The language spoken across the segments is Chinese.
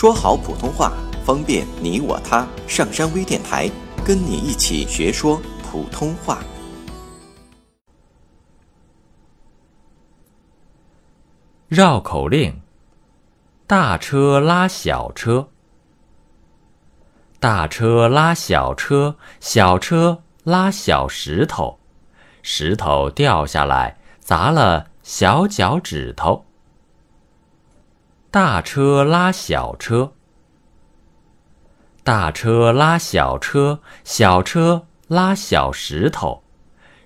说好普通话，方便你我他。上山微电台跟你一起学说普通话。绕口令：大车拉小车，大车拉小车，小车拉小石头，石头掉下来砸了小脚趾头。大车拉小车，大车拉小车，小车拉小石头，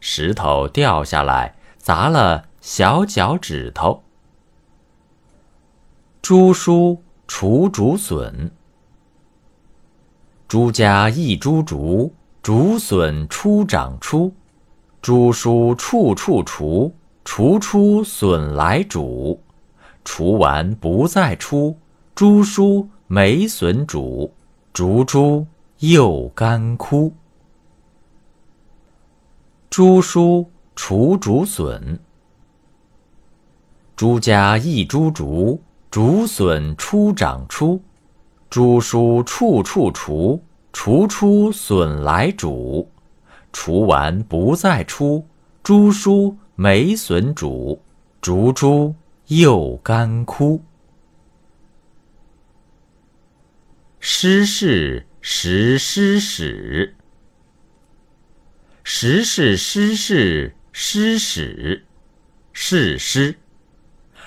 石头掉下来砸了小脚趾头。朱叔除竹笋，朱家一株竹，竹笋初长出，朱叔处处除，除出笋来煮，除完不再出，猪叔没笋煮，竹株又干枯。猪叔除竹笋，猪家一株竹。竹笋初长出，猪叔处处除，除出笋来煮，除完不再出，猪叔没笋煮，竹猪又干枯。诗是时诗史，时是诗是诗史，是诗，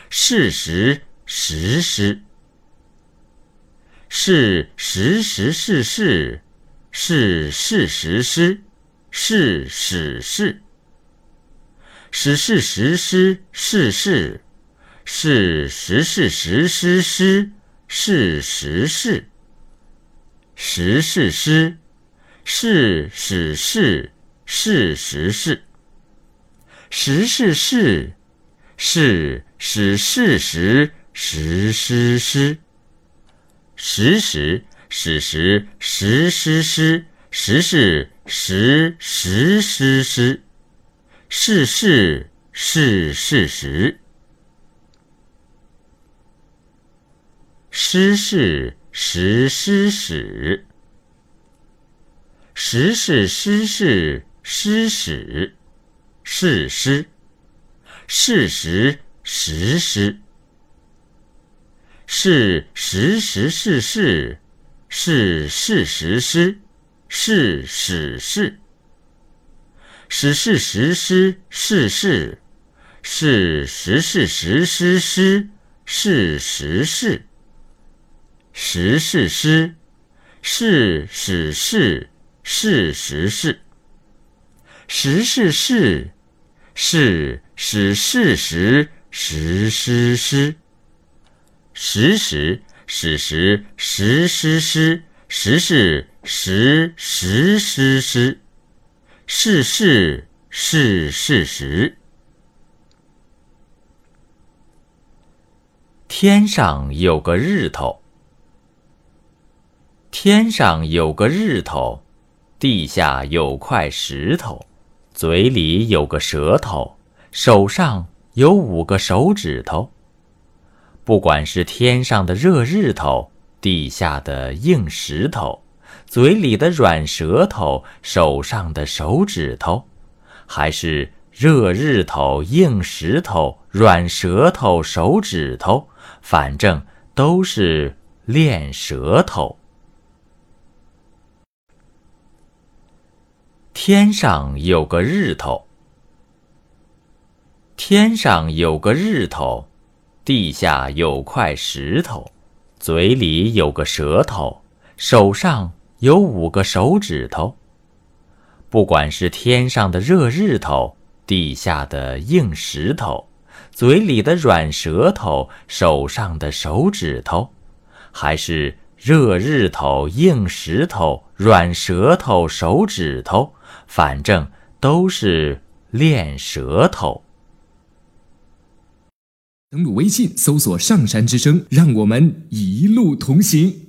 事实。实施是实实是是是事实施是史事。史事实施是事。是实是实施施是实事实是施是史事是实事实事是是使事实。实施施，实时史实实施施，实是实实施施，是是是实。诗是实施史，实是诗是诗史，是诗，事实实施。是实实是事，是事实施，是史事。史事实施是事，是实事实施施，是实事。实事施，是史事，是实是。实是是，是使事实实施施。时时史实实施施时是实实施施是是是事实。天上有个日头，天上有个日头，地下有块石头，嘴里有个舌头，手上有五个手指头。不管是天上的热日头，地下的硬石头，嘴里的软舌头，手上的手指头，还是热日头、硬石头、软舌头、手指头，反正都是练舌头。天上有个日头，天上有个日头。地下有块石头，嘴里有个舌头，手上有五个手指头。不管是天上的热日头，地下的硬石头，嘴里的软舌头，手上的手指头，还是热日头、硬石头、软舌头、手指头，反正都是练舌头。登录微信，搜索“上山之声”，让我们一路同行。